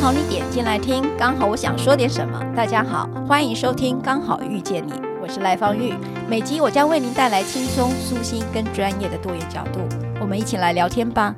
好你点进来听，刚好我想说点什么。大家好，欢迎收听《刚好遇见你》，我是赖芳玉。每集我将为您带来轻松、舒心跟专业的多元角度，我们一起来聊天吧。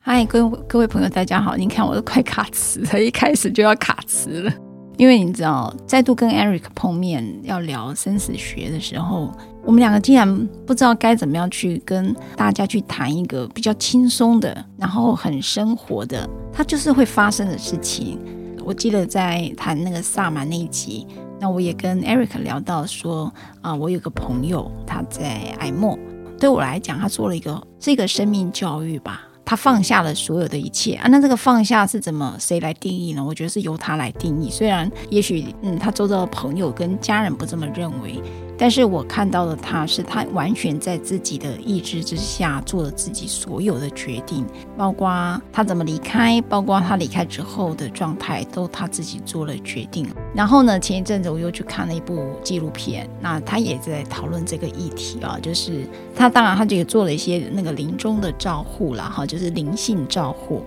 嗨，各位各位朋友，大家好。您看我都快卡词了，一开始就要卡词了。因为你知道，再度跟 Eric 碰面要聊生死学的时候，我们两个竟然不知道该怎么样去跟大家去谈一个比较轻松的，然后很生活的，它就是会发生的事情。我记得在谈那个萨满那一集，那我也跟 Eric 聊到说，啊，我有个朋友他在癌末，对我来讲，他做了一个这个生命教育吧。他放下了所有的一切啊，那这个放下是怎么谁来定义呢？我觉得是由他来定义。虽然也许嗯，他周遭的朋友跟家人不这么认为。但是我看到的他是他完全在自己的意志之下做了自己所有的决定，包括他怎么离开，包括他离开之后的状态，都他自己做了决定。然后呢，前一阵子我又去看了一部纪录片，那他也在讨论这个议题啊，就是他当然他就也做了一些那个临终的照护了哈，就是灵性照护。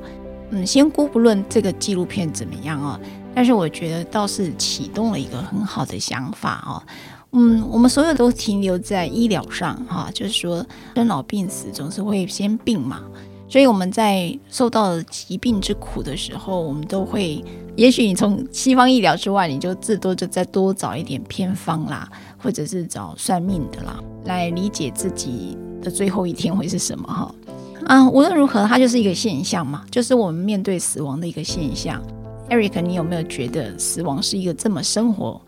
嗯，先姑不论这个纪录片怎么样啊，但是我觉得倒是启动了一个很好的想法哦。嗯，我们所有都停留在医疗上，哈，就是说生老病死总是会先病嘛，所以我们在受到疾病之苦的时候，我们都会，也许你从西方医疗之外，你就至多就再多找一点偏方啦，或者是找算命的啦，来理解自己的最后一天会是什么哈。啊，无论如何，它就是一个现象嘛，就是我们面对死亡的一个现象。Eric，你有没有觉得死亡是一个这么生活？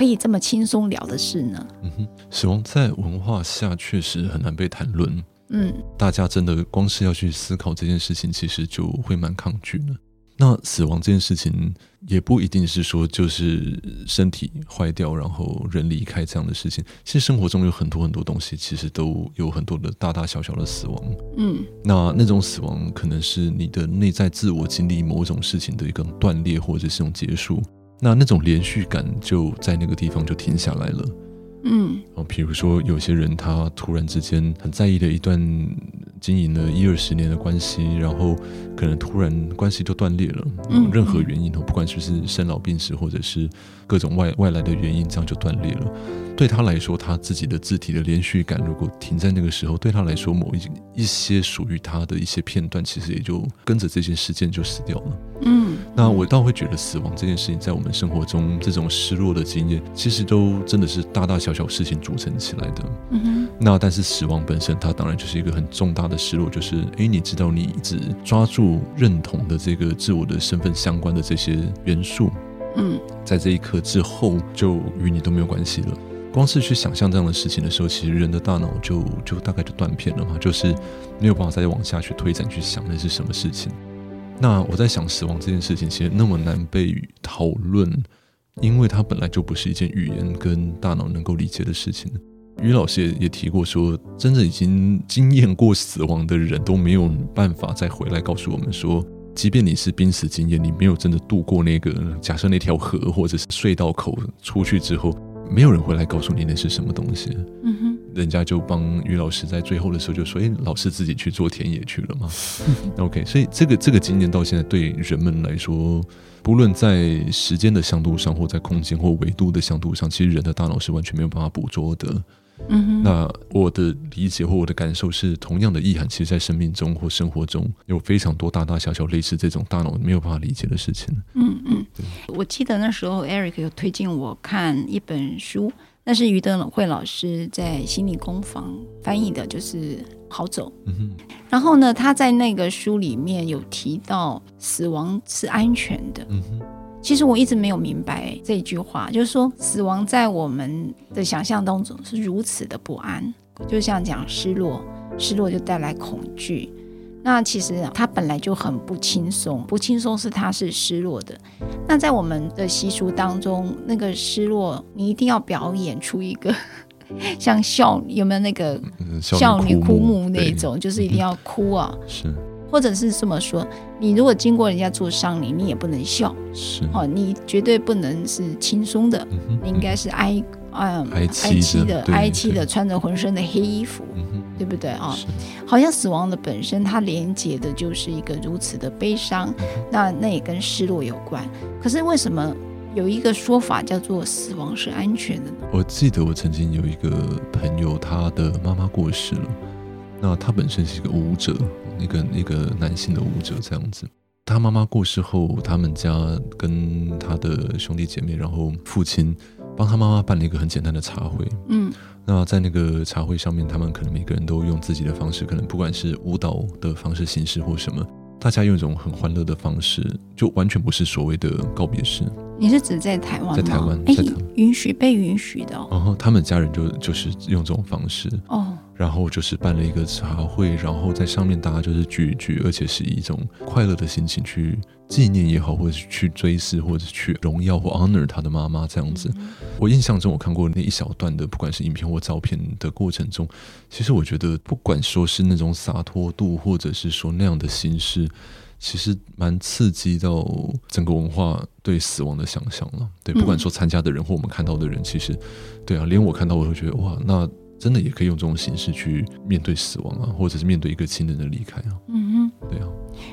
可以这么轻松聊的事呢？嗯哼，死亡在文化下确实很难被谈论。嗯，大家真的光是要去思考这件事情，其实就会蛮抗拒的。那死亡这件事情也不一定是说就是身体坏掉，然后人离开这样的事情。其实生活中有很多很多东西，其实都有很多的大大小小的死亡。嗯，那那种死亡可能是你的内在自我经历某种事情的一个断裂，或者是一种结束。那那种连续感就在那个地方就停下来了，嗯，哦，比如说有些人他突然之间很在意的一段经营了一二十年的关系，然后可能突然关系就断裂了，嗯，任何原因哦，不管是不是生老病死或者是各种外外来的原因，这样就断裂了。对他来说，他自己的字体的连续感如果停在那个时候，对他来说，某一一些属于他的一些片段，其实也就跟着这件事件就死掉了。嗯，那我倒会觉得死亡这件事情，在我们生活中这种失落的经验，其实都真的是大大小小事情组成起来的。嗯哼，那但是死亡本身，它当然就是一个很重大的失落，就是诶，你知道你一直抓住认同的这个自我的身份相关的这些元素，嗯，在这一刻之后，就与你都没有关系了。光是去想象这样的事情的时候，其实人的大脑就就大概就断片了嘛，就是没有办法再往下去推展去想那是什么事情。那我在想死亡这件事情，其实那么难被讨论，因为它本来就不是一件语言跟大脑能够理解的事情。于老师也也提过说，真正已经经验过死亡的人都没有办法再回来告诉我们说，即便你是濒死经验，你没有真的度过那个假设那条河或者是隧道口出去之后。没有人会来告诉你那是什么东西，嗯哼，人家就帮于老师在最后的时候就说：“哎，老师自己去做田野去了嘛。”OK，所以这个这个经验到现在对人们来说，不论在时间的向度上，或在空间或维度的向度上，其实人的大脑是完全没有办法捕捉的。那我的理解或我的感受是，同样的意涵，其实，在生命中或生活中有非常多大大小小类似这种大脑没有办法理解的事情。嗯嗯，我记得那时候 Eric 有推荐我看一本书，那是于德慧老师在心理工坊翻译的，就是《好走》。嗯哼，然后呢，他在那个书里面有提到死亡是安全的。嗯哼。其实我一直没有明白这句话，就是说死亡在我们的想象当中是如此的不安，就像讲失落，失落就带来恐惧。那其实他本来就很不轻松，不轻松是他是失落的。那在我们的习俗当中，那个失落你一定要表演出一个 像笑有没有那个笑女哭墓那种，就是一定要哭啊。是，或者是这么说，你如果经过人家做丧礼，你也不能笑。是，哦，你绝对不能是轻松的，你应该是哀嗯哀戚的哀戚的，穿着浑身的黑衣服。对不对啊？好像死亡的本身，它连接的就是一个如此的悲伤，那那也跟失落有关。可是为什么有一个说法叫做死亡是安全的呢？我记得我曾经有一个朋友，他的妈妈过世了，那他本身是一个舞者，那个那个男性的舞者这样子。他妈妈过世后，他们家跟他的兄弟姐妹，然后父亲帮他妈妈办了一个很简单的茶会。嗯。那在那个茶会上面，他们可能每个人都用自己的方式，可能不管是舞蹈的方式、形式或什么，大家用一种很欢乐的方式，就完全不是所谓的告别式。你是指在台湾吗？在台湾，哎，允许被允许的哦。然后他们家人就就是用这种方式哦。然后就是办了一个茶会，然后在上面大家就是聚一聚，而且是以一种快乐的心情去纪念也好，或者是去追思，或者去荣耀或 honor 他的妈妈这样子。我印象中，我看过那一小段的，不管是影片或照片的过程中，其实我觉得，不管说是那种洒脱度，或者是说那样的形式，其实蛮刺激到整个文化对死亡的想象了。对，不管说参加的人或我们看到的人，其实，对啊，连我看到我都觉得哇，那。真的也可以用这种形式去面对死亡啊，或者是面对一个亲人的离开啊。嗯哼，对啊。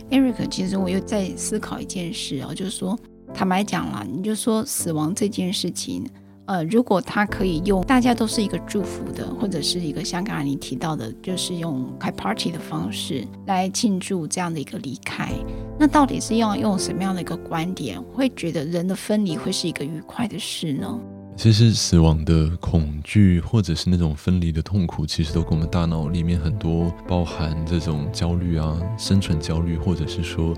Eric，其实我又在思考一件事啊，就是说，坦白讲啦，你就说死亡这件事情，呃，如果他可以用大家都是一个祝福的，或者是一个像刚才你提到的，就是用开 party 的方式来庆祝这样的一个离开，那到底是要用什么样的一个观点，会觉得人的分离会是一个愉快的事呢？其实死亡的恐惧，或者是那种分离的痛苦，其实都跟我们大脑里面很多包含这种焦虑啊、生存焦虑，或者是说，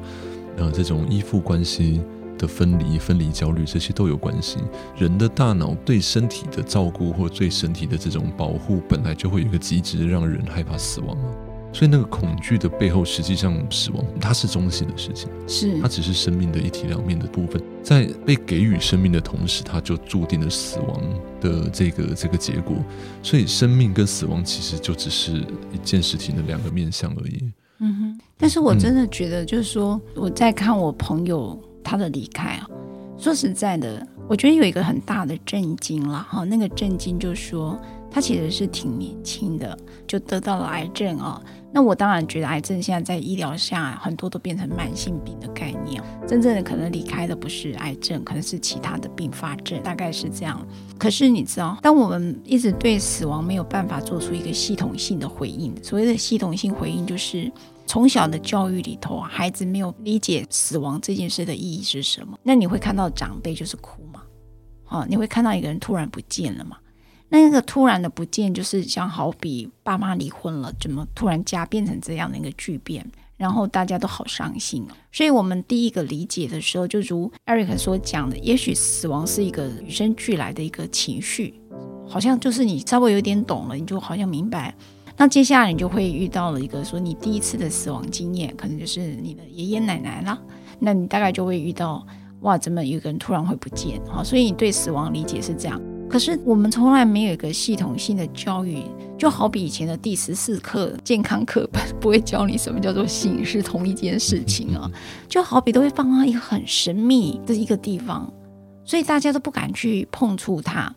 呃，这种依附关系的分离、分离焦虑，这些都有关系。人的大脑对身体的照顾，或对身体的这种保护，本来就会有一个机制，让人害怕死亡。所以那个恐惧的背后，实际上死亡它是中性的事情，是它只是生命的一体两面的部分，在被给予生命的同时，它就注定了死亡的这个这个结果。所以生命跟死亡其实就只是一件事情的两个面向而已。嗯哼，但是我真的觉得，就是说我在看我朋友他的离开啊，说实在的，我觉得有一个很大的震惊了哈，那个震惊就是说。他其实是挺年轻的，就得到了癌症啊。那我当然觉得癌症现在在医疗下很多都变成慢性病的概念，真正的可能离开的不是癌症，可能是其他的并发症，大概是这样。可是你知道，当我们一直对死亡没有办法做出一个系统性的回应，所谓的系统性回应，就是从小的教育里头，孩子没有理解死亡这件事的意义是什么。那你会看到长辈就是哭嘛？啊，你会看到一个人突然不见了嘛？那个突然的不见，就是像好比爸妈离婚了，怎么突然家变成这样的一个巨变，然后大家都好伤心哦。所以我们第一个理解的时候，就如 Eric 所讲的，也许死亡是一个与生俱来的一个情绪，好像就是你稍微有点懂了，你就好像明白。那接下来你就会遇到了一个说你第一次的死亡经验，可能就是你的爷爷奶奶了。那你大概就会遇到，哇，怎么有个人突然会不见？好，所以你对死亡理解是这样。可是我们从来没有一个系统性的教育，就好比以前的第十四课健康课本不会教你什么叫做性是同一件事情啊，就好比都会放到一个很神秘的一个地方，所以大家都不敢去碰触它。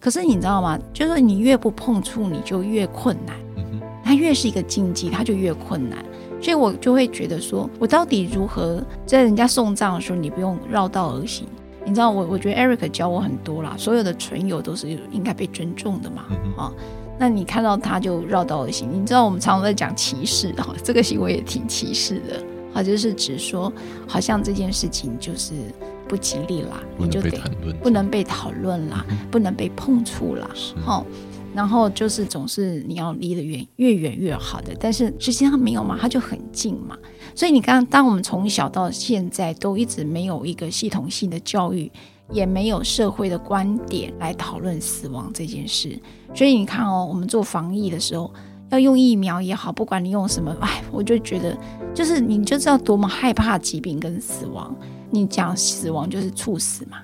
可是你知道吗？就是你越不碰触，你就越困难。它越是一个禁忌，它就越困难。所以我就会觉得说，我到底如何在人家送葬的时候，你不用绕道而行。你知道我，我觉得 Eric 教我很多啦。所有的唇友都是应该被尊重的嘛，啊，那你看到他就绕道而行。你知道我们常常在讲歧视啊，这个行为也挺歧视的，啊，就是指说好像这件事情就是不吉利啦，你就得不能被讨论啦，不能被碰触啦，好。然后就是总是你要离得远，越远越好的，但是实际上没有嘛，它就很近嘛。所以你刚，当我们从小到现在都一直没有一个系统性的教育，也没有社会的观点来讨论死亡这件事。所以你看哦，我们做防疫的时候，要用疫苗也好，不管你用什么，哎，我就觉得，就是你就知道多么害怕疾病跟死亡。你讲死亡就是猝死嘛，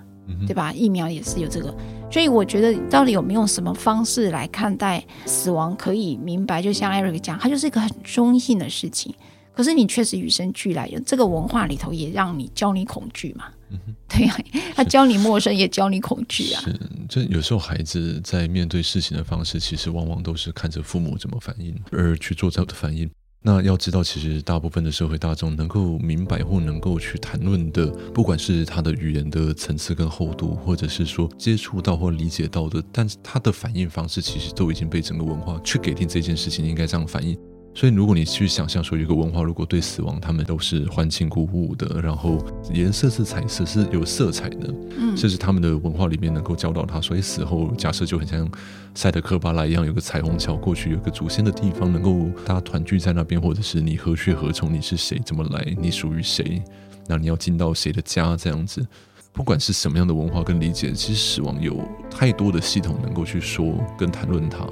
对吧？疫苗也是有这个，所以我觉得到底有没有什么方式来看待死亡，可以明白？就像 Eric 讲，它就是一个很中性的事情。可是你确实与生俱来，有这个文化里头也让你教你恐惧嘛？嗯、对呀、啊，他教你陌生，也教你恐惧啊。是，就有时候孩子在面对事情的方式，其实往往都是看着父母怎么反应而去做这样的反应。那要知道，其实大部分的社会大众能够明白或能够去谈论的，不管是他的语言的层次跟厚度，或者是说接触到或理解到的，但是他的反应方式，其实都已经被整个文化去给定这件事情应该这样反应。所以，如果你去想象说，有一个文化如果对死亡，他们都是欢庆鼓舞的，然后颜色是彩色，是有色彩的，嗯，甚至他们的文化里面能够教导他，所以死后假设就很像赛德克巴莱一样，有个彩虹桥过去，有个祖先的地方，能够大家团聚在那边，或者是你何去何从，你是谁，怎么来，你属于谁，那你要进到谁的家，这样子，不管是什么样的文化跟理解，其实死亡有太多的系统能够去说跟谈论它。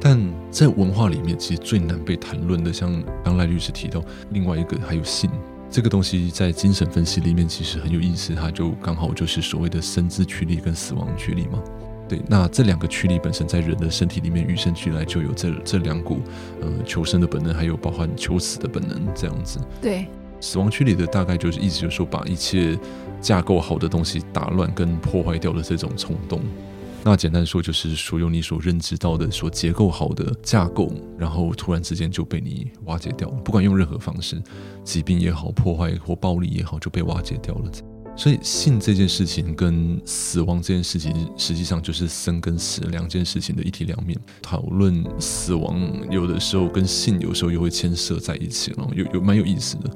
但在文化里面，其实最难被谈论的，像刚赖律师提到，另外一个还有性这个东西，在精神分析里面其实很有意思，它就刚好就是所谓的生殖驱力跟死亡驱力嘛。对，那这两个驱力本身在人的身体里面与生俱来就有这这两股，呃，求生的本能，还有包含求死的本能这样子。对，死亡驱力的大概就是意思就是说，把一切架构好的东西打乱跟破坏掉的这种冲动。那简单说，就是所有你所认知到的、所结构好的架构，然后突然之间就被你瓦解掉了。不管用任何方式，疾病也好，破坏或暴力也好，就被瓦解掉了。所以，性这件事情跟死亡这件事情，实际上就是生跟死两件事情的一体两面。讨论死亡，有的时候跟性有时候又会牵涉在一起了，有有蛮有意思的。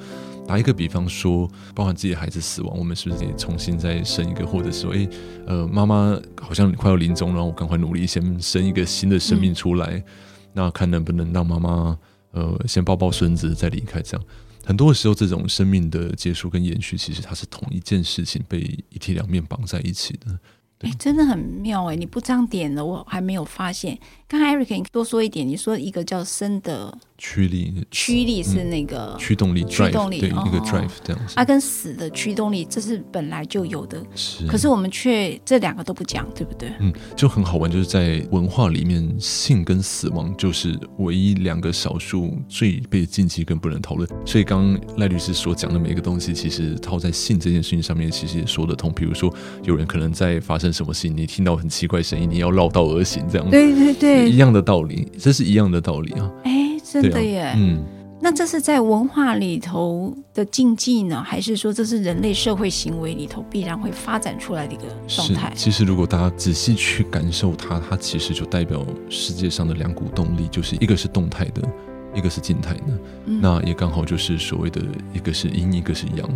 打一个比方说，包含自己的孩子死亡，我们是不是得重新再生一个？或者说，诶，呃，妈妈好像快要临终，然后我赶快努力先生一个新的生命出来，嗯、那看能不能让妈妈呃先抱抱孙子再离开。这样很多的时候，这种生命的结束跟延续，其实它是同一件事情被一体两面绑在一起的。哎，真的很妙哎！你不这样点了，我还没有发现。刚才 Eric 你多说一点，你说一个叫生的。驱力，驱力是那个驱动力，驱动力对，一个 drive 这样子。啊，跟死的驱动力，这是本来就有的。是，可是我们却这两个都不讲，对不对？嗯，就很好玩，就是在文化里面，性跟死亡就是唯一两个少数最被禁忌跟不能讨论。所以，刚刚赖律师所讲的每一个东西，其实套在性这件事情上面，其实也说得通。比如说，有人可能在发生什么事情，你听到很奇怪声音，你要绕道而行，这样子。对对对，一样的道理，这是一样的道理啊。哎。真的耶，啊、嗯，那这是在文化里头的禁忌呢，还是说这是人类社会行为里头必然会发展出来的一个状态？其实，如果大家仔细去感受它，它其实就代表世界上的两股动力，就是一个是动态的，一个是静态的。嗯、那也刚好就是所谓的一个是阴，一个是阳。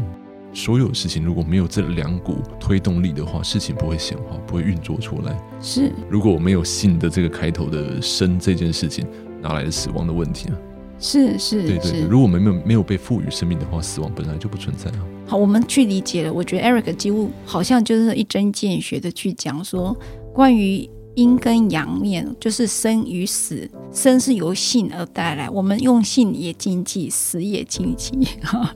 所有事情如果没有这两股推动力的话，事情不会显化，不会运作出来。是，如果我没有信的这个开头的生这件事情。哪来的死亡的问题啊？是是，对对对。如果我们没有没有被赋予生命的话，死亡本来就不存在啊。好，我们去理解了。我觉得 Eric 几乎好像就是一针见血的去讲说，关于阴跟阳面，就是生与死，生是由性而带来，我们用性也禁忌，死也禁忌。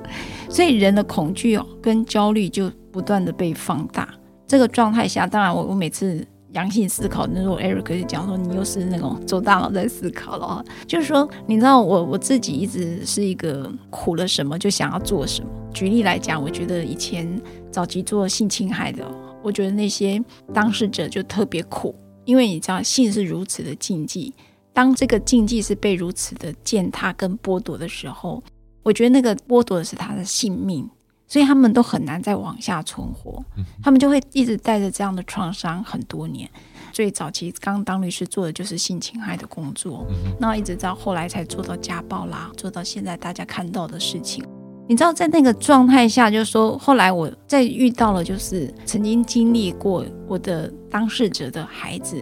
所以人的恐惧哦跟焦虑就不断的被放大。这个状态下，当然我我每次。阳性思考，那时候 Eric 就讲说，你又是那种走大脑在思考了。就是说，你知道我我自己一直是一个苦了什么就想要做什么。举例来讲，我觉得以前早期做性侵害的，我觉得那些当事者就特别苦，因为你知道性是如此的禁忌，当这个禁忌是被如此的践踏跟剥夺的时候，我觉得那个剥夺的是他的性命。所以他们都很难再往下存活，他们就会一直带着这样的创伤很多年。最早期刚当律师做的就是性侵害的工作，那一直到后来才做到家暴啦，做到现在大家看到的事情。你知道，在那个状态下，就是说后来我再遇到了，就是曾经经历过我的当事者的孩子，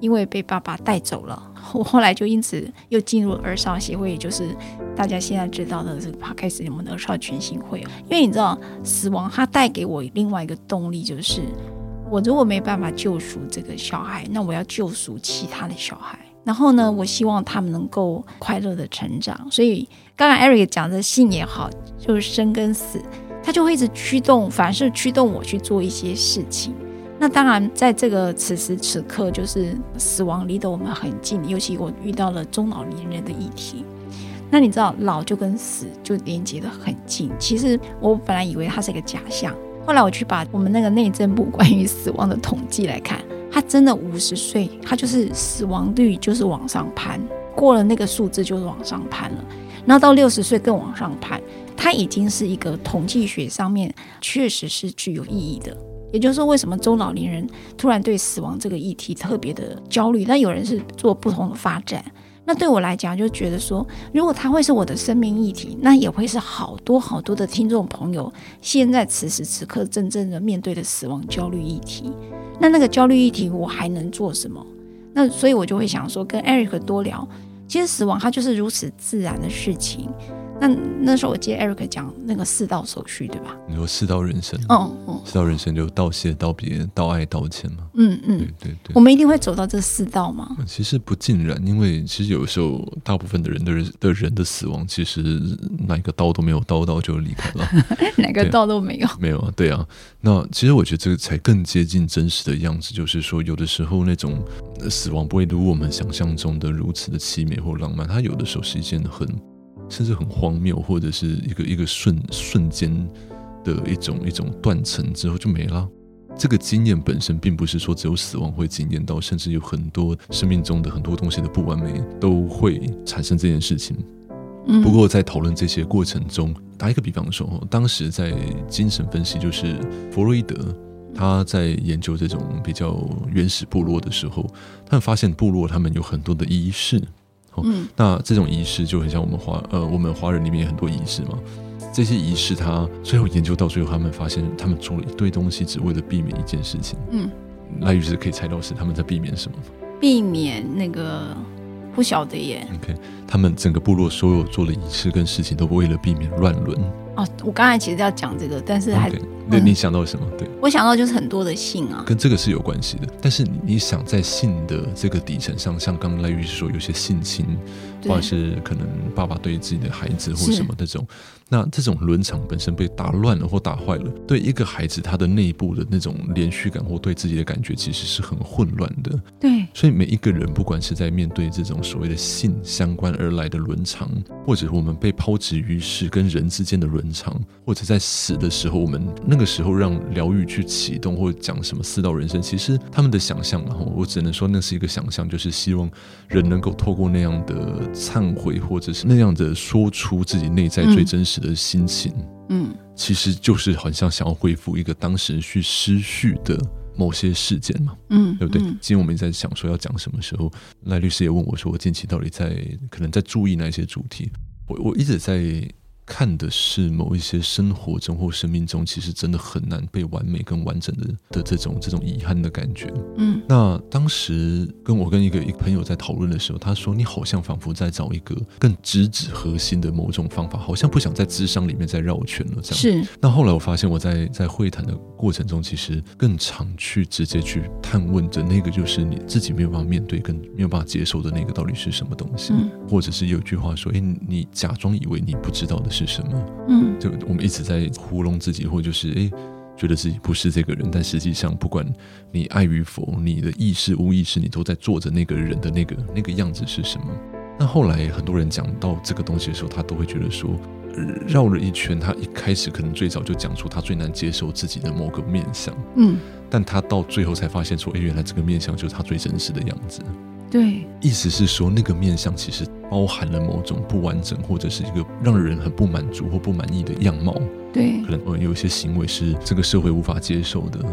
因为被爸爸带走了。我后来就因此又进入儿少协会，也就是大家现在知道的这个 Podcast 我们的儿少权心会。因为你知道，死亡它带给我另外一个动力，就是我如果没办法救赎这个小孩，那我要救赎其他的小孩。然后呢，我希望他们能够快乐的成长。所以刚刚 Eric 讲的信也好，就是生跟死，他就会一直驱动，反而是驱动我去做一些事情。那当然，在这个此时此刻，就是死亡离得我们很近，尤其我遇到了中老年人的议题。那你知道，老就跟死就连接得很近。其实我本来以为它是一个假象，后来我去把我们那个内政部关于死亡的统计来看，他真的五十岁，他就是死亡率就是往上攀，过了那个数字就是往上攀了。然后到六十岁更往上攀，他已经是一个统计学上面确实是具有意义的。也就是说，为什么中老年人突然对死亡这个议题特别的焦虑？那有人是做不同的发展。那对我来讲，就觉得说，如果他会是我的生命议题，那也会是好多好多的听众朋友现在此时此刻真正的面对的死亡焦虑议题。那那个焦虑议题，我还能做什么？那所以我就会想说，跟 Eric 多聊，其实死亡它就是如此自然的事情。那那时候我接 Eric 讲那个四道手续，对吧？你说四道人生，嗯嗯，四道人生就道谢、道别、道爱、道歉嘛。嗯嗯，对对对。我们一定会走到这四道吗？其实不尽然，因为其实有时候大部分的人的人的人的死亡，其实哪一个道都没有刀到就离开了，哪个道都没有，没有啊，对啊。那其实我觉得这个才更接近真实的样子，就是说有的时候那种死亡不会如我们想象中的如此的凄美或浪漫，它有的时候是一件很。甚至很荒谬，或者是一个一个瞬瞬间的一种一种断层之后就没了。这个经验本身并不是说只有死亡会经验到，甚至有很多生命中的很多东西的不完美都会产生这件事情。不过在讨论这些过程中，打一个比方说，当时在精神分析，就是弗洛伊德他在研究这种比较原始部落的时候，他们发现部落他们有很多的仪式。嗯，那这种仪式就很像我们华呃，我们华人里面有很多仪式嘛。这些仪式，他最后研究到最后，他们发现他们做了一堆东西，只为了避免一件事情。嗯，那于是可以猜到是他们在避免什么？避免那个不晓得耶。OK，他们整个部落所有做的仪式跟事情，都为了避免乱伦。哦，我刚才其实要讲这个，但是还。Okay. 对，你想到什么？对，我想到就是很多的性啊，跟这个是有关系的。但是你想在性的这个底层上，像刚刚赖玉说，有些性侵，或者是可能爸爸对自己的孩子或什么那种。那这种伦常本身被打乱了或打坏了，对一个孩子他的内部的那种连续感或对自己的感觉，其实是很混乱的。对，所以每一个人，不管是在面对这种所谓的性相关而来的伦常，或者我们被抛掷于世跟人之间的伦常，或者在死的时候，我们那个时候让疗愈去启动，或者讲什么四道人生，其实他们的想象，然后我只能说那是一个想象，就是希望人能够透过那样的忏悔，或者是那样的说出自己内在最真实的。的心情，嗯，其实就是很像想要恢复一个当时去失序的某些事件嘛，嗯，对不对？今天我们在想说要讲什么时候，赖律师也问我说，我近期到底在可能在注意哪一些主题？我我一直在。看的是某一些生活中或生命中，其实真的很难被完美跟完整的的这种这种遗憾的感觉。嗯，那当时跟我跟一个一个朋友在讨论的时候，他说：“你好像仿佛在找一个更直指核心的某种方法，好像不想在智商里面再绕圈了。”这样是。那后来我发现，我在在会谈的过程中，其实更常去直接去探问着那个，就是你自己没有办法面对跟没有办法接受的那个到底是什么东西，嗯、或者是有一句话说：“诶，你假装以为你不知道的是。”是什么？嗯，就我们一直在糊弄自己，或者就是诶，觉得自己不是这个人，但实际上，不管你爱与否，你的意识、无意识，你都在做着那个人的那个那个样子是什么？那后来很多人讲到这个东西的时候，他都会觉得说，绕了一圈，他一开始可能最早就讲出他最难接受自己的某个面相，嗯，但他到最后才发现说，诶，原来这个面相就是他最真实的样子。对，意思是说，那个面相其实包含了某种不完整，或者是一个让人很不满足或不满意的样貌。对，可能有一些行为是这个社会无法接受的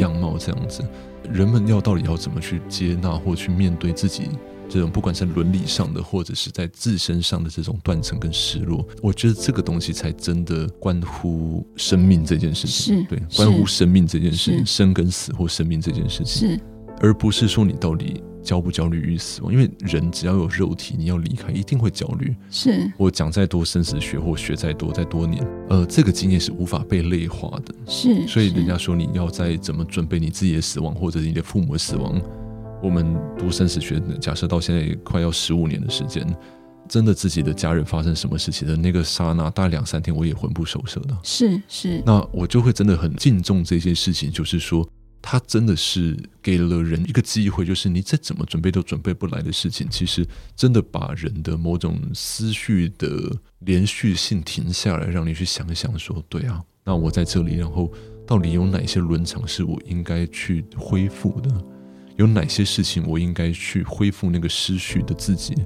样貌，这样子，嗯、人们要到底要怎么去接纳或去面对自己这种，不管是伦理上的，或者是在自身上的这种断层跟失落，我觉得这个东西才真的关乎生命这件事情。是，对，关乎生命这件事情，生跟死或生命这件事情，是，而不是说你到底。焦不焦虑于死亡？因为人只要有肉体，你要离开，一定会焦虑。是我讲再多生死学，或学再多再多年，呃，这个经验是无法被类化的。是，所以人家说你要再怎么准备你自己的死亡，或者你的父母的死亡，我们读生死学，假设到现在快要十五年的时间，真的自己的家人发生什么事情的那个刹那，大概两三天，我也魂不守舍的。是是，那我就会真的很敬重这些事情，就是说，他真的是给了人一个机会，就是你再怎么准备都准备不来的事情，其实真的把人的某种思绪的连续性停下来，让你去想一想，说，对啊，那我在这里，然后到底有哪些伦常是我应该去恢复的？有哪些事情我应该去恢复那个失去的自己，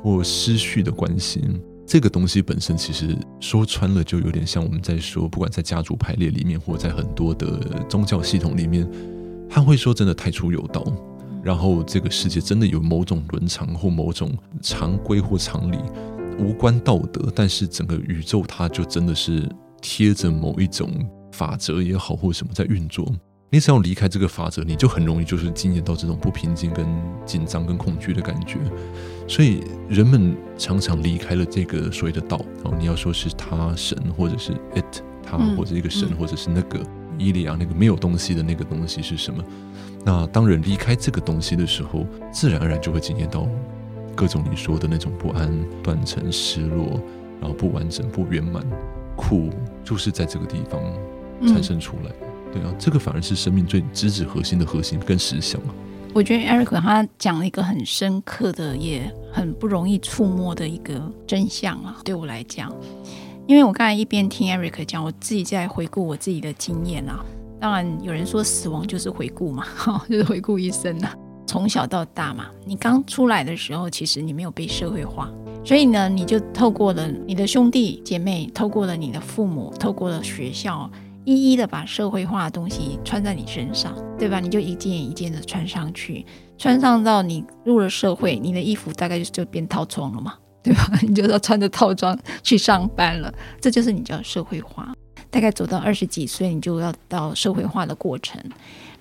或失去的关系？这个东西本身其实说穿了，就有点像我们在说，不管在家族排列里面，或在很多的宗教系统里面，他会说真的太出有道，然后这个世界真的有某种伦常或某种常规或常理，无关道德，但是整个宇宙它就真的是贴着某一种法则也好，或什么在运作。你只要离开这个法则，你就很容易就是经验到这种不平静、跟紧张、跟恐惧的感觉。所以人们常常离开了这个所谓的道。哦，你要说是他神，或者是 it 他，或者一个神，或者是那个伊利亚那个没有东西的那个东西是什么？那当人离开这个东西的时候，自然而然就会经验到各种你说的那种不安、断层、失落，然后不完整、不圆满、苦，就是在这个地方产生出来。对啊，这个反而是生命最直指核心的核心跟实相啊。我觉得 Eric 他讲了一个很深刻的，也很不容易触摸的一个真相啊。对我来讲，因为我刚才一边听 Eric 讲，我自己在回顾我自己的经验啊。当然，有人说死亡就是回顾嘛，哈就是回顾一生啊。从小到大嘛，你刚出来的时候，其实你没有被社会化，所以呢，你就透过了你的兄弟姐妹，透过了你的父母，透过了学校。一一的把社会化的东西穿在你身上，对吧？你就一件一件的穿上去，穿上到你入了社会，你的衣服大概就就变套装了嘛，对吧？你就要穿着套装去上班了，这就是你叫社会化。大概走到二十几岁，你就要到社会化的过程。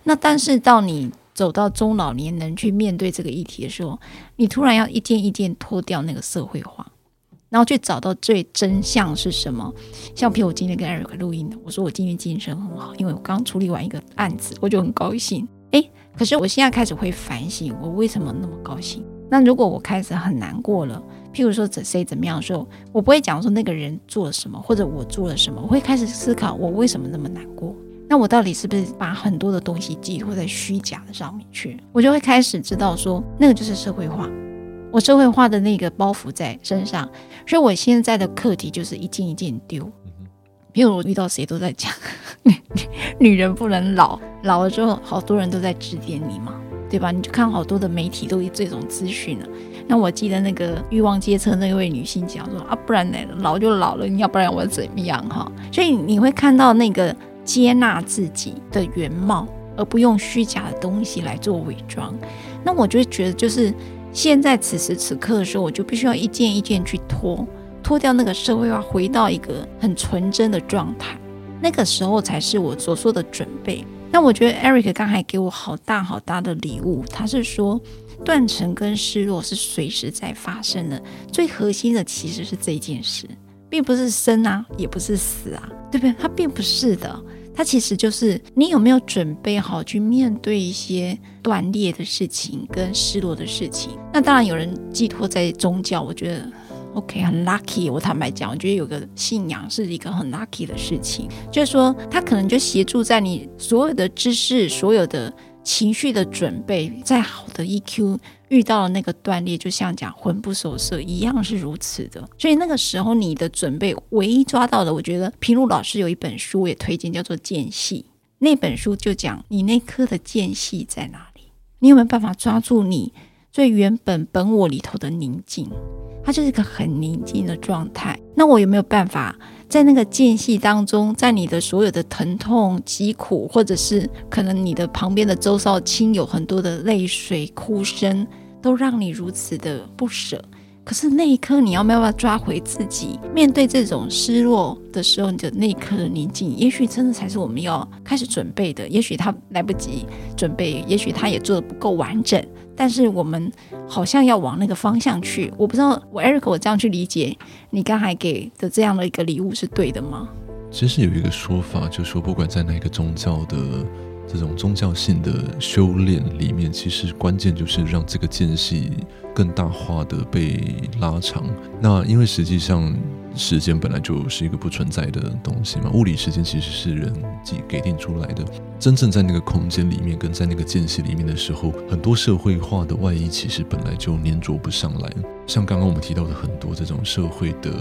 那但是到你走到中老年能去面对这个议题的时候，你突然要一件一件脱掉那个社会化。然后去找到最真相是什么？像譬如我今天跟 Eric 录音的，我说我今天精神很好，因为我刚处理完一个案子，我就很高兴。诶，可是我现在开始会反省，我为什么那么高兴？那如果我开始很难过了，譬如说这谁怎么样的时候，我不会讲说那个人做了什么，或者我做了什么，我会开始思考我为什么那么难过？那我到底是不是把很多的东西寄托在虚假的上面去？我就会开始知道说，那个就是社会化。我社会化的那个包袱在身上，所以我现在的课题就是一件一件丢。比如我遇到谁都在讲，女人不能老，老了之后好多人都在指点你嘛，对吧？你就看好多的媒体都有这种资讯了。那我记得那个欲望街车那位女性讲说啊，不然呢，老就老了，你要不然我怎么样哈？所以你会看到那个接纳自己的原貌，而不用虚假的东西来做伪装。那我就觉得就是。现在此时此刻的时候，我就必须要一件一件去脱，脱掉那个社会化，回到一个很纯真的状态。那个时候才是我所说的准备。那我觉得 Eric 刚才给我好大好大的礼物，他是说断层跟失落是随时在发生的。最核心的其实是这件事，并不是生啊，也不是死啊，对不对？它并不是的。它其实就是你有没有准备好去面对一些断裂的事情跟失落的事情。那当然有人寄托在宗教，我觉得 OK 很 lucky。我坦白讲，我觉得有个信仰是一个很 lucky 的事情，就是说他可能就协助在你所有的知识、所有的情绪的准备，再好的 EQ。遇到了那个断裂，就像讲魂不守舍一样是如此的。所以那个时候你的准备唯一抓到的，我觉得平路老师有一本书我也推荐，叫做《间隙》。那本书就讲你那颗的间隙在哪里？你有没有办法抓住你最原本本我里头的宁静？它就是一个很宁静的状态。那我有没有办法？在那个间隙当中，在你的所有的疼痛、疾苦，或者是可能你的旁边的周遭亲友很多的泪水、哭声，都让你如此的不舍。可是那一刻，你要没有办法抓回自己，面对这种失落的时候，你的那一刻的宁静，也许真的才是我们要开始准备的。也许他来不及准备，也许他也做得不够完整。但是我们好像要往那个方向去，我不知道我 Eric 我这样去理解你刚才给的这样的一个礼物是对的吗？其实有一个说法，就是说不管在哪个宗教的这种宗教性的修炼里面，其实关键就是让这个间隙更大化的被拉长。那因为实际上时间本来就是一个不存在的东西嘛，物理时间其实是人自己给定出来的。真正在那个空间里面，跟在那个间隙里面的时候，很多社会化的外衣其实本来就粘着不上来。像刚刚我们提到的很多这种社会的。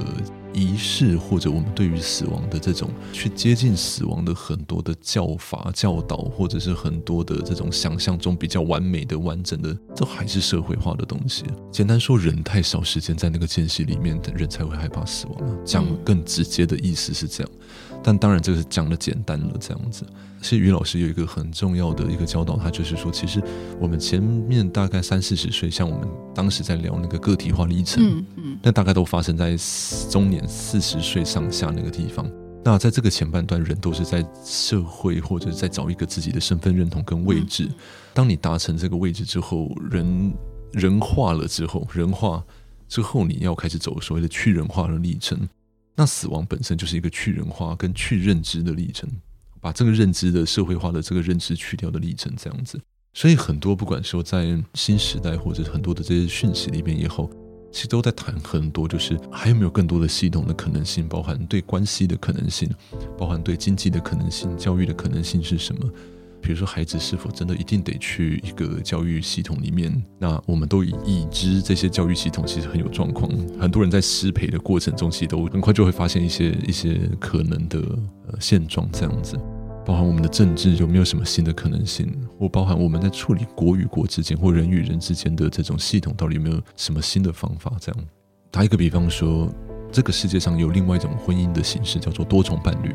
仪式或者我们对于死亡的这种去接近死亡的很多的教法教导，或者是很多的这种想象中比较完美的完整的，都还是社会化的东西。简单说，人太少时间在那个间隙里面，人才会害怕死亡。讲更直接的意思是这样。但当然，这个是讲的简单了，这样子。其实于老师有一个很重要的一个教导，他就是说，其实我们前面大概三四十岁，像我们当时在聊那个个体化历程，嗯嗯，那大概都发生在中年四十岁上下那个地方。那在这个前半段，人都是在社会或者在找一个自己的身份认同跟位置。当你达成这个位置之后，人人化了之后，人化之后，你要开始走所谓的去人化的历程。那死亡本身就是一个去人化跟去认知的历程，把这个认知的社会化的这个认知去掉的历程，这样子。所以很多不管说在新时代或者很多的这些讯息里面也好，其实都在谈很多，就是还有没有更多的系统的可能性，包含对关系的可能性，包含对经济的可能性，教育的可能性是什么？比如说，孩子是否真的一定得去一个教育系统里面？那我们都已已知这些教育系统其实很有状况，很多人在失陪的过程中，其实都很快就会发现一些一些可能的呃现状这样子。包含我们的政治有没有什么新的可能性，或包含我们在处理国与国之间或人与人之间的这种系统，到底有没有什么新的方法？这样打一个比方说，这个世界上有另外一种婚姻的形式，叫做多重伴侣。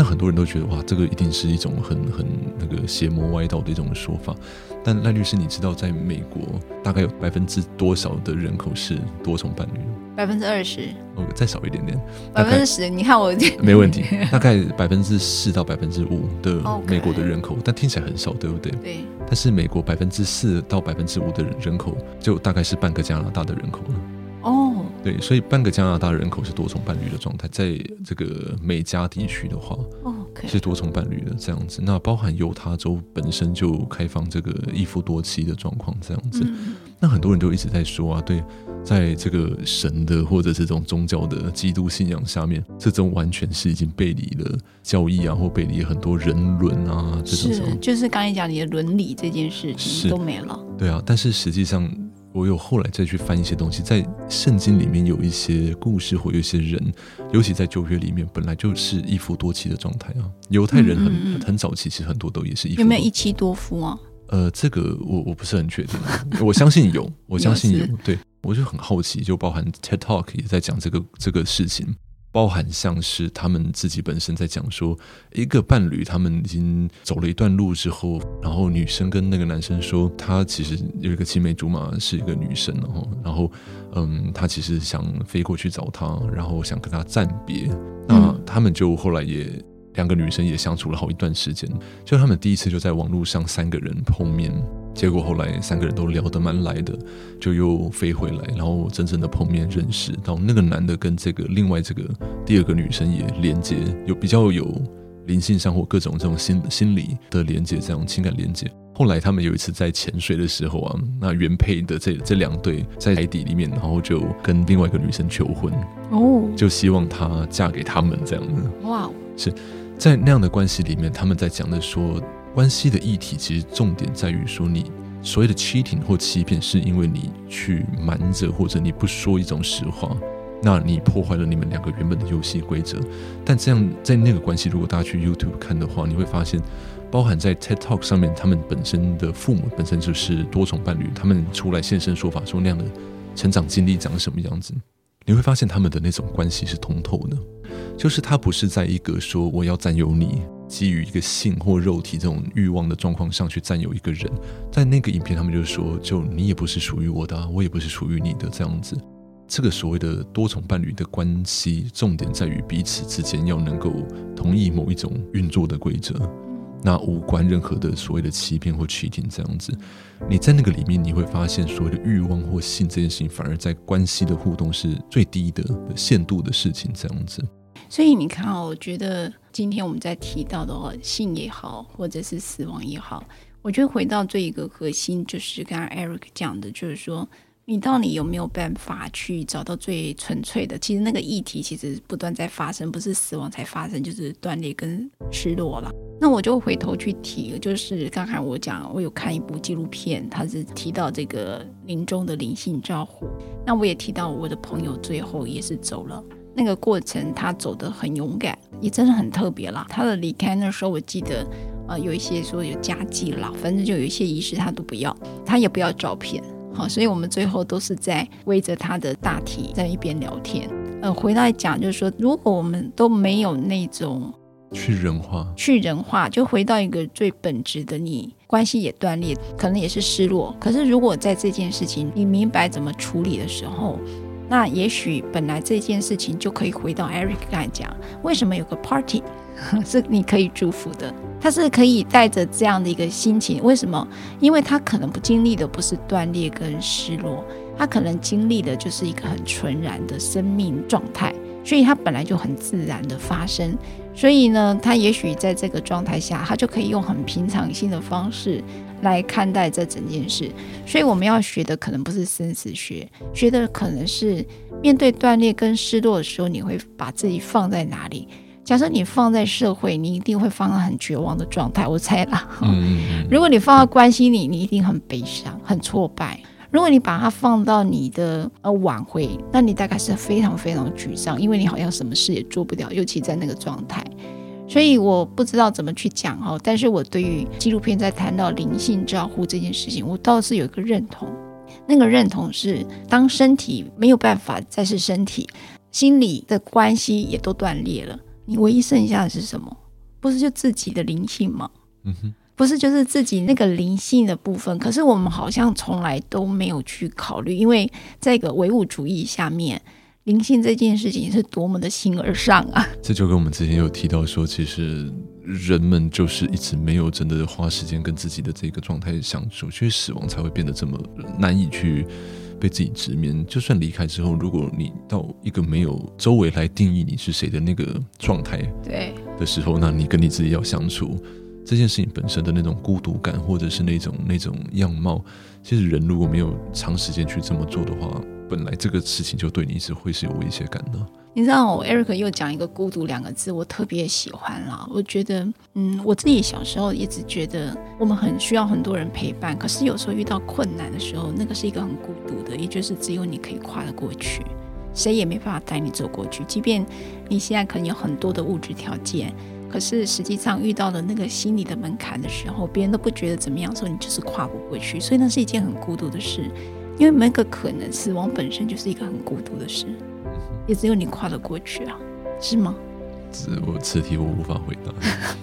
嗯。那很多人都觉得哇，这个一定是一种很很那个邪魔歪道的一种说法。但赖律师，你知道在美国大概有百分之多少的人口是多重伴侣？百分之二十。哦，再少一点点。百分之十？你看我没问题。大概百分之四到百分之五的美国的人口.但听起来很少，对不对？对。但是美国百分之四到百分之五的人口，就大概是半个加拿大的人口了。哦。对，所以半个加拿大人口是多重伴侣的状态，在这个美加地区的话，okay. 是多重伴侣的这样子。那包含犹他州本身就开放这个一夫多妻的状况这样子。嗯。那很多人都一直在说啊，对，在这个神的或者这种宗教的基督信仰下面，这种完全是已经背离了教义啊，或背离很多人伦啊，这种是就是刚才讲你的伦理这件事情都没了。对啊，但是实际上。我有后来再去翻一些东西，在圣经里面有一些故事，或有一些人，尤其在旧约里面，本来就是一夫多妻的状态啊。犹太人很嗯嗯嗯很早期，其实很多都也是一夫多妻。有没有一妻多夫啊？呃，这个我我不是很确定，我相信有，我相信有。对，我就很好奇，就包含 TED Talk 也在讲这个这个事情。包含像是他们自己本身在讲说，一个伴侣他们已经走了一段路之后，然后女生跟那个男生说，他其实有一个青梅竹马是一个女生，然后，然后，嗯，他其实想飞过去找她，然后想跟她暂别。那他们就后来也两个女生也相处了好一段时间，就他们第一次就在网络上三个人碰面。结果后来三个人都聊得蛮来的，就又飞回来，然后真正的碰面认识到那个男的跟这个另外这个第二个女生也连接，有比较有灵性上或各种这种心心理的连接，这样情感连接。后来他们有一次在潜水的时候啊，那原配的这这两对在海底里面，然后就跟另外一个女生求婚哦，就希望她嫁给他们这样子。哇，是在那样的关系里面，他们在讲的说。关系的议题其实重点在于说，你所谓的 cheating 或欺骗，是因为你去瞒着或者你不说一种实话，那你破坏了你们两个原本的游戏规则。但这样在那个关系，如果大家去 YouTube 看的话，你会发现，包含在 TED Talk 上面，他们本身的父母本身就是多重伴侣，他们出来现身说法，说那样的成长经历长什么样子，你会发现他们的那种关系是通透的，就是他不是在一个说我要占有你。基于一个性或肉体这种欲望的状况上去占有一个人，在那个影片，他们就说，就你也不是属于我的，我也不是属于你的这样子。这个所谓的多重伴侣的关系，重点在于彼此之间要能够同意某一种运作的规则，那无关任何的所谓的欺骗或 cheating 这样子。你在那个里面，你会发现所谓的欲望或性这件事情，反而在关系的互动是最低的限度的事情这样子。所以你看哦，我觉得。今天我们在提到的话，性也好，或者是死亡也好，我觉得回到这一个核心，就是刚刚 Eric 讲的，就是说。你到底有没有办法去找到最纯粹的？其实那个议题其实不断在发生，不是死亡才发生，就是断裂跟失落了。那我就回头去提，就是刚才我讲，我有看一部纪录片，它是提到这个临终的灵性照护。那我也提到我的朋友最后也是走了，那个过程他走得很勇敢，也真的很特别啦。他的离开那时候，我记得啊、呃，有一些说有家祭啦，反正就有一些仪式他都不要，他也不要照片。好，所以我们最后都是在围着他的大体在一边聊天。呃，回来讲就是说，如果我们都没有那种去人化，去人化，就回到一个最本质的你，关系也断裂，可能也是失落。可是如果在这件事情你明白怎么处理的时候，那也许本来这件事情就可以回到 Eric 刚才讲，为什么有个 party 是你可以祝福的？他是可以带着这样的一个心情，为什么？因为他可能不经历的不是断裂跟失落，他可能经历的就是一个很纯然的生命状态，所以他本来就很自然的发生。所以呢，他也许在这个状态下，他就可以用很平常心的方式来看待这整件事。所以我们要学的可能不是生死学，学的可能是面对断裂跟失落的时候，你会把自己放在哪里？假设你放在社会，你一定会放到很绝望的状态。我猜啦。嗯，如果你放到关系里，你一定很悲伤、很挫败。如果你把它放到你的呃挽回，那你大概是非常非常沮丧，因为你好像什么事也做不了，尤其在那个状态。所以我不知道怎么去讲哦，但是我对于纪录片在谈到灵性照护这件事情，我倒是有一个认同。那个认同是，当身体没有办法再是身体，心理的关系也都断裂了。你唯一剩下的是什么？不是就自己的灵性吗？嗯哼，不是就是自己那个灵性的部分。可是我们好像从来都没有去考虑，因为在一个唯物主义下面，灵性这件事情是多么的形而上啊！这就跟我们之前有提到说，其实人们就是一直没有真的花时间跟自己的这个状态相处，所以死亡才会变得这么难以去。被自己直面，就算离开之后，如果你到一个没有周围来定义你是谁的那个状态，对的时候，那你跟你自己要相处，这件事情本身的那种孤独感，或者是那种那种样貌，其实人如果没有长时间去这么做的话，本来这个事情就对你一直会是有威胁感的。你知道，我 Eric 又讲一个“孤独”两个字，我特别喜欢啦。我觉得，嗯，我自己小时候一直觉得我们很需要很多人陪伴，可是有时候遇到困难的时候，那个是一个很孤独的，也就是只有你可以跨得过去，谁也没办法带你走过去。即便你现在可能有很多的物质条件，可是实际上遇到了那个心理的门槛的时候，别人都不觉得怎么样，说你就是跨不过去，所以那是一件很孤独的事，因为每个可能死亡本身就是一个很孤独的事。也只有你跨得过去啊，是吗？这我此题我无法回答。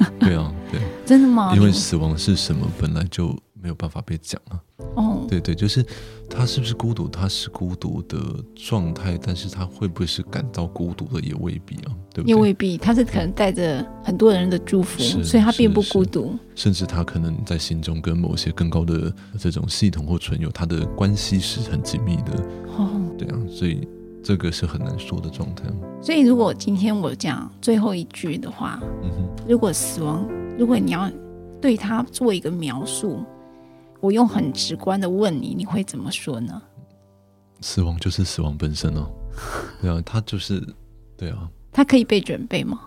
对啊，对，真的吗？因为死亡是什么，本来就没有办法被讲啊。哦，对对，就是他是不是孤独？他是孤独的状态，但是他会不会是感到孤独的？也未必啊，对不对？也未必，他是可能带着很多人的祝福，所以他并不孤独。甚至他可能在心中跟某些更高的这种系统或存有，他的关系是很紧密的。哦，对啊，所以。这个是很难说的状态。所以，如果今天我讲最后一句的话，嗯哼，如果死亡，如果你要对他做一个描述，我用很直观的问你，你会怎么说呢？死亡就是死亡本身哦。对啊，他就是，对啊。他可以被准备吗？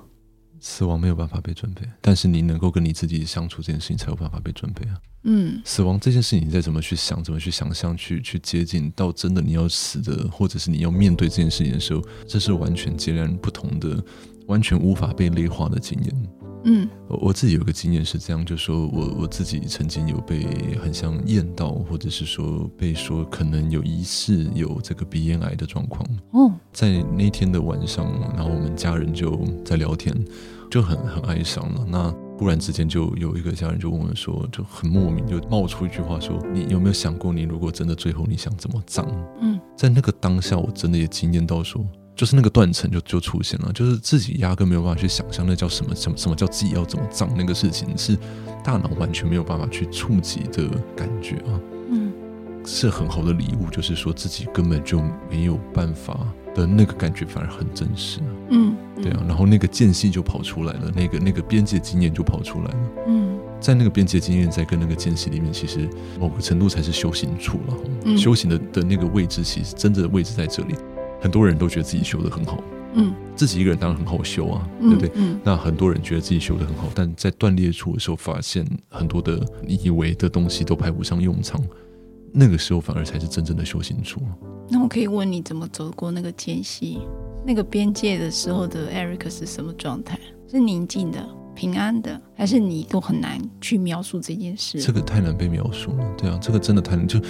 死亡没有办法被准备，但是你能够跟你自己相处这件事情才有办法被准备啊。嗯，死亡这件事情，你再怎么去想，怎么去想象，去去接近，到真的你要死的，或者是你要面对这件事情的时候，这是完全截然不同的，完全无法被类化的经验。嗯，我我自己有个经验是这样，就说我我自己曾经有被很像验到，或者是说被说可能有疑似有这个鼻咽癌的状况。哦，在那天的晚上，然后我们家人就在聊天，就很很哀伤了。那忽然之间，就有一个家人就问我说，就很莫名就冒出一句话说：“你有没有想过，你如果真的最后你想怎么葬？”嗯，在那个当下，我真的也惊艳到说，就是那个断层就就出现了，就是自己压根没有办法去想象那叫什么什么什么叫自己要怎么葬那个事情，是大脑完全没有办法去触及的感觉啊。嗯，是很好的礼物，就是说自己根本就没有办法的那个感觉反而很真实。嗯，对啊，然后那个间隙就跑出来了，那个那个边界经验就跑出来了。嗯，在那个边界经验在跟那个间隙里面，其实某个程度才是修行处了。嗯，修行的的那个位置，其实真正的位置在这里。很多人都觉得自己修的很好，嗯，自己一个人当然很好修啊，嗯、对不对？嗯，那很多人觉得自己修的很好，但在断裂处的时候，发现很多的你以为的东西都派不上用场，那个时候反而才是真正的修行处。那我可以问你怎么走过那个间隙、那个边界的时候的 Eric 是什么状态？是宁静的、平安的，还是你都很难去描述这件事？这个太难被描述了，对啊，这个真的太难就。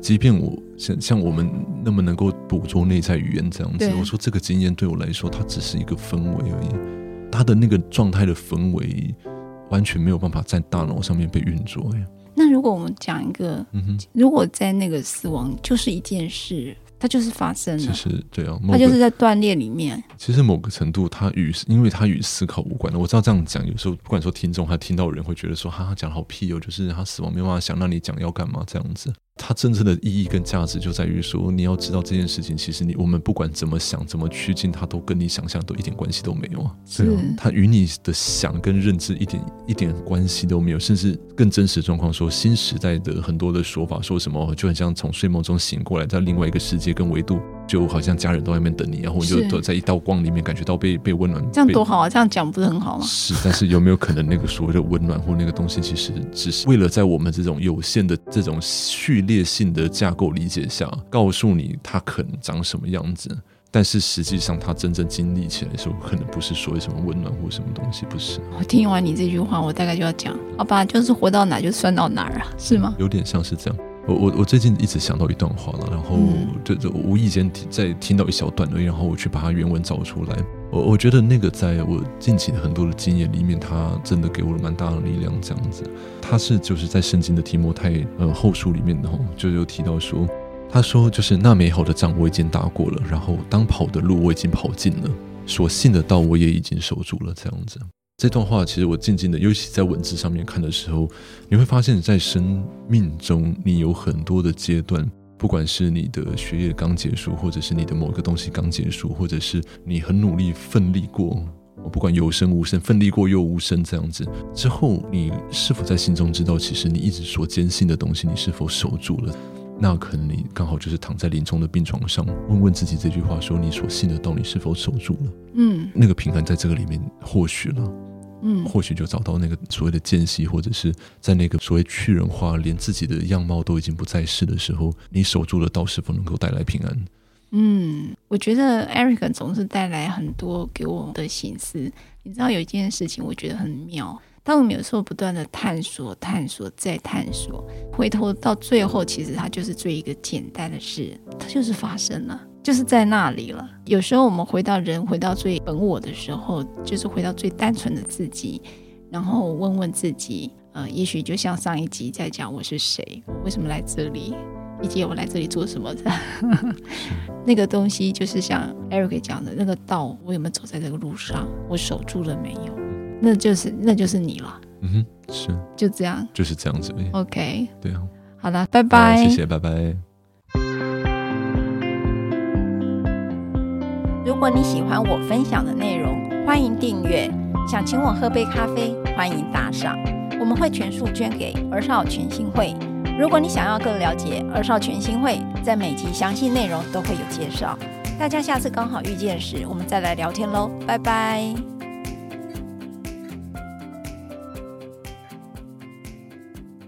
即便我像像我们那么能够捕捉内在语言这样子，我说这个经验对我来说，它只是一个氛围而已，它的那个状态的氛围完全没有办法在大脑上面被运作。呀，那如果我们讲一个，嗯哼，如果在那个死亡就是一件事。它就是发生了，其实对啊，它就是在断裂里面。其实某个程度，它与因为它与思考无关的。我知道这样讲，有时候不管说听众还听到人会觉得说，哈哈，讲好屁哦，就是他死亡没有办法想，那你讲要干嘛这样子？它真正的意义跟价值就在于说，你要知道这件事情，其实你我们不管怎么想，怎么趋近，它都跟你想象都一点关系都没有啊。是，它与你的想跟认知一点一点关系都没有，甚至更真实的状况说，新时代的很多的说法说什么，就很像从睡梦中醒过来，在另外一个世界跟维度。就好像家人都在那边等你，然后我就躲在一道光里面，感觉到被被温暖。这样多好啊！这样讲不是很好吗？是，但是有没有可能那个所谓的温暖或那个东西，其实只是为了在我们这种有限的这种序列性的架构理解下，告诉你它可能长什么样子？但是实际上，它真正经历起来的时候，可能不是所谓什么温暖或什么东西，不是。我听完你这句话，我大概就要讲，好吧，就是活到哪就算到哪儿啊，是吗？有点像是这样。我我我最近一直想到一段话了，然后就就无意间在听到一小段而已，然后我去把它原文找出来。我我觉得那个在我近期的很多的经验里面，它真的给我了蛮大的力量。这样子，它是就是在圣经的提摩太呃后书里面的，就有提到说，他说就是那美好的仗我已经打过了，然后当跑的路我已经跑尽了，所信的道我也已经守住了。这样子。这段话其实我静静的，尤其在文字上面看的时候，你会发现在生命中，你有很多的阶段，不管是你的学业刚结束，或者是你的某个东西刚结束，或者是你很努力奋力过，不管有声无声，奋力过又无声这样子之后，你是否在心中知道，其实你一直所坚信的东西，你是否守住了？那可能你刚好就是躺在临终的病床上，问问自己这句话：说你所信的道，你是否守住了？嗯，那个平衡在这个里面或许了。嗯，或许就找到那个所谓的间隙，或者是在那个所谓去人化，连自己的样貌都已经不在世的时候，你守住了道是否能够带来平安？嗯，我觉得 Eric 总是带来很多给我的心思。你知道有一件事情，我觉得很妙。当我们有时候不断的探索、探索、再探索，回头到最后，其实它就是最一个简单的事，它就是发生了。就是在那里了。有时候我们回到人，回到最本我的时候，就是回到最单纯的自己，然后问问自己，呃，也许就像上一集在讲我是谁，我为什么来这里，以及我来这里做什么的。那个东西就是像 Eric 讲的那个道，我有没有走在这个路上？我守住了没有？那就是那就是你了。嗯哼，是就这样，就是这样子。OK，对啊，好了，拜拜，谢谢，拜拜。如果你喜欢我分享的内容，欢迎订阅。想请我喝杯咖啡，欢迎打赏，我们会全数捐给儿少全新会。如果你想要更了解儿少全新会，在每集详细内容都会有介绍。大家下次刚好遇见时，我们再来聊天喽，拜拜。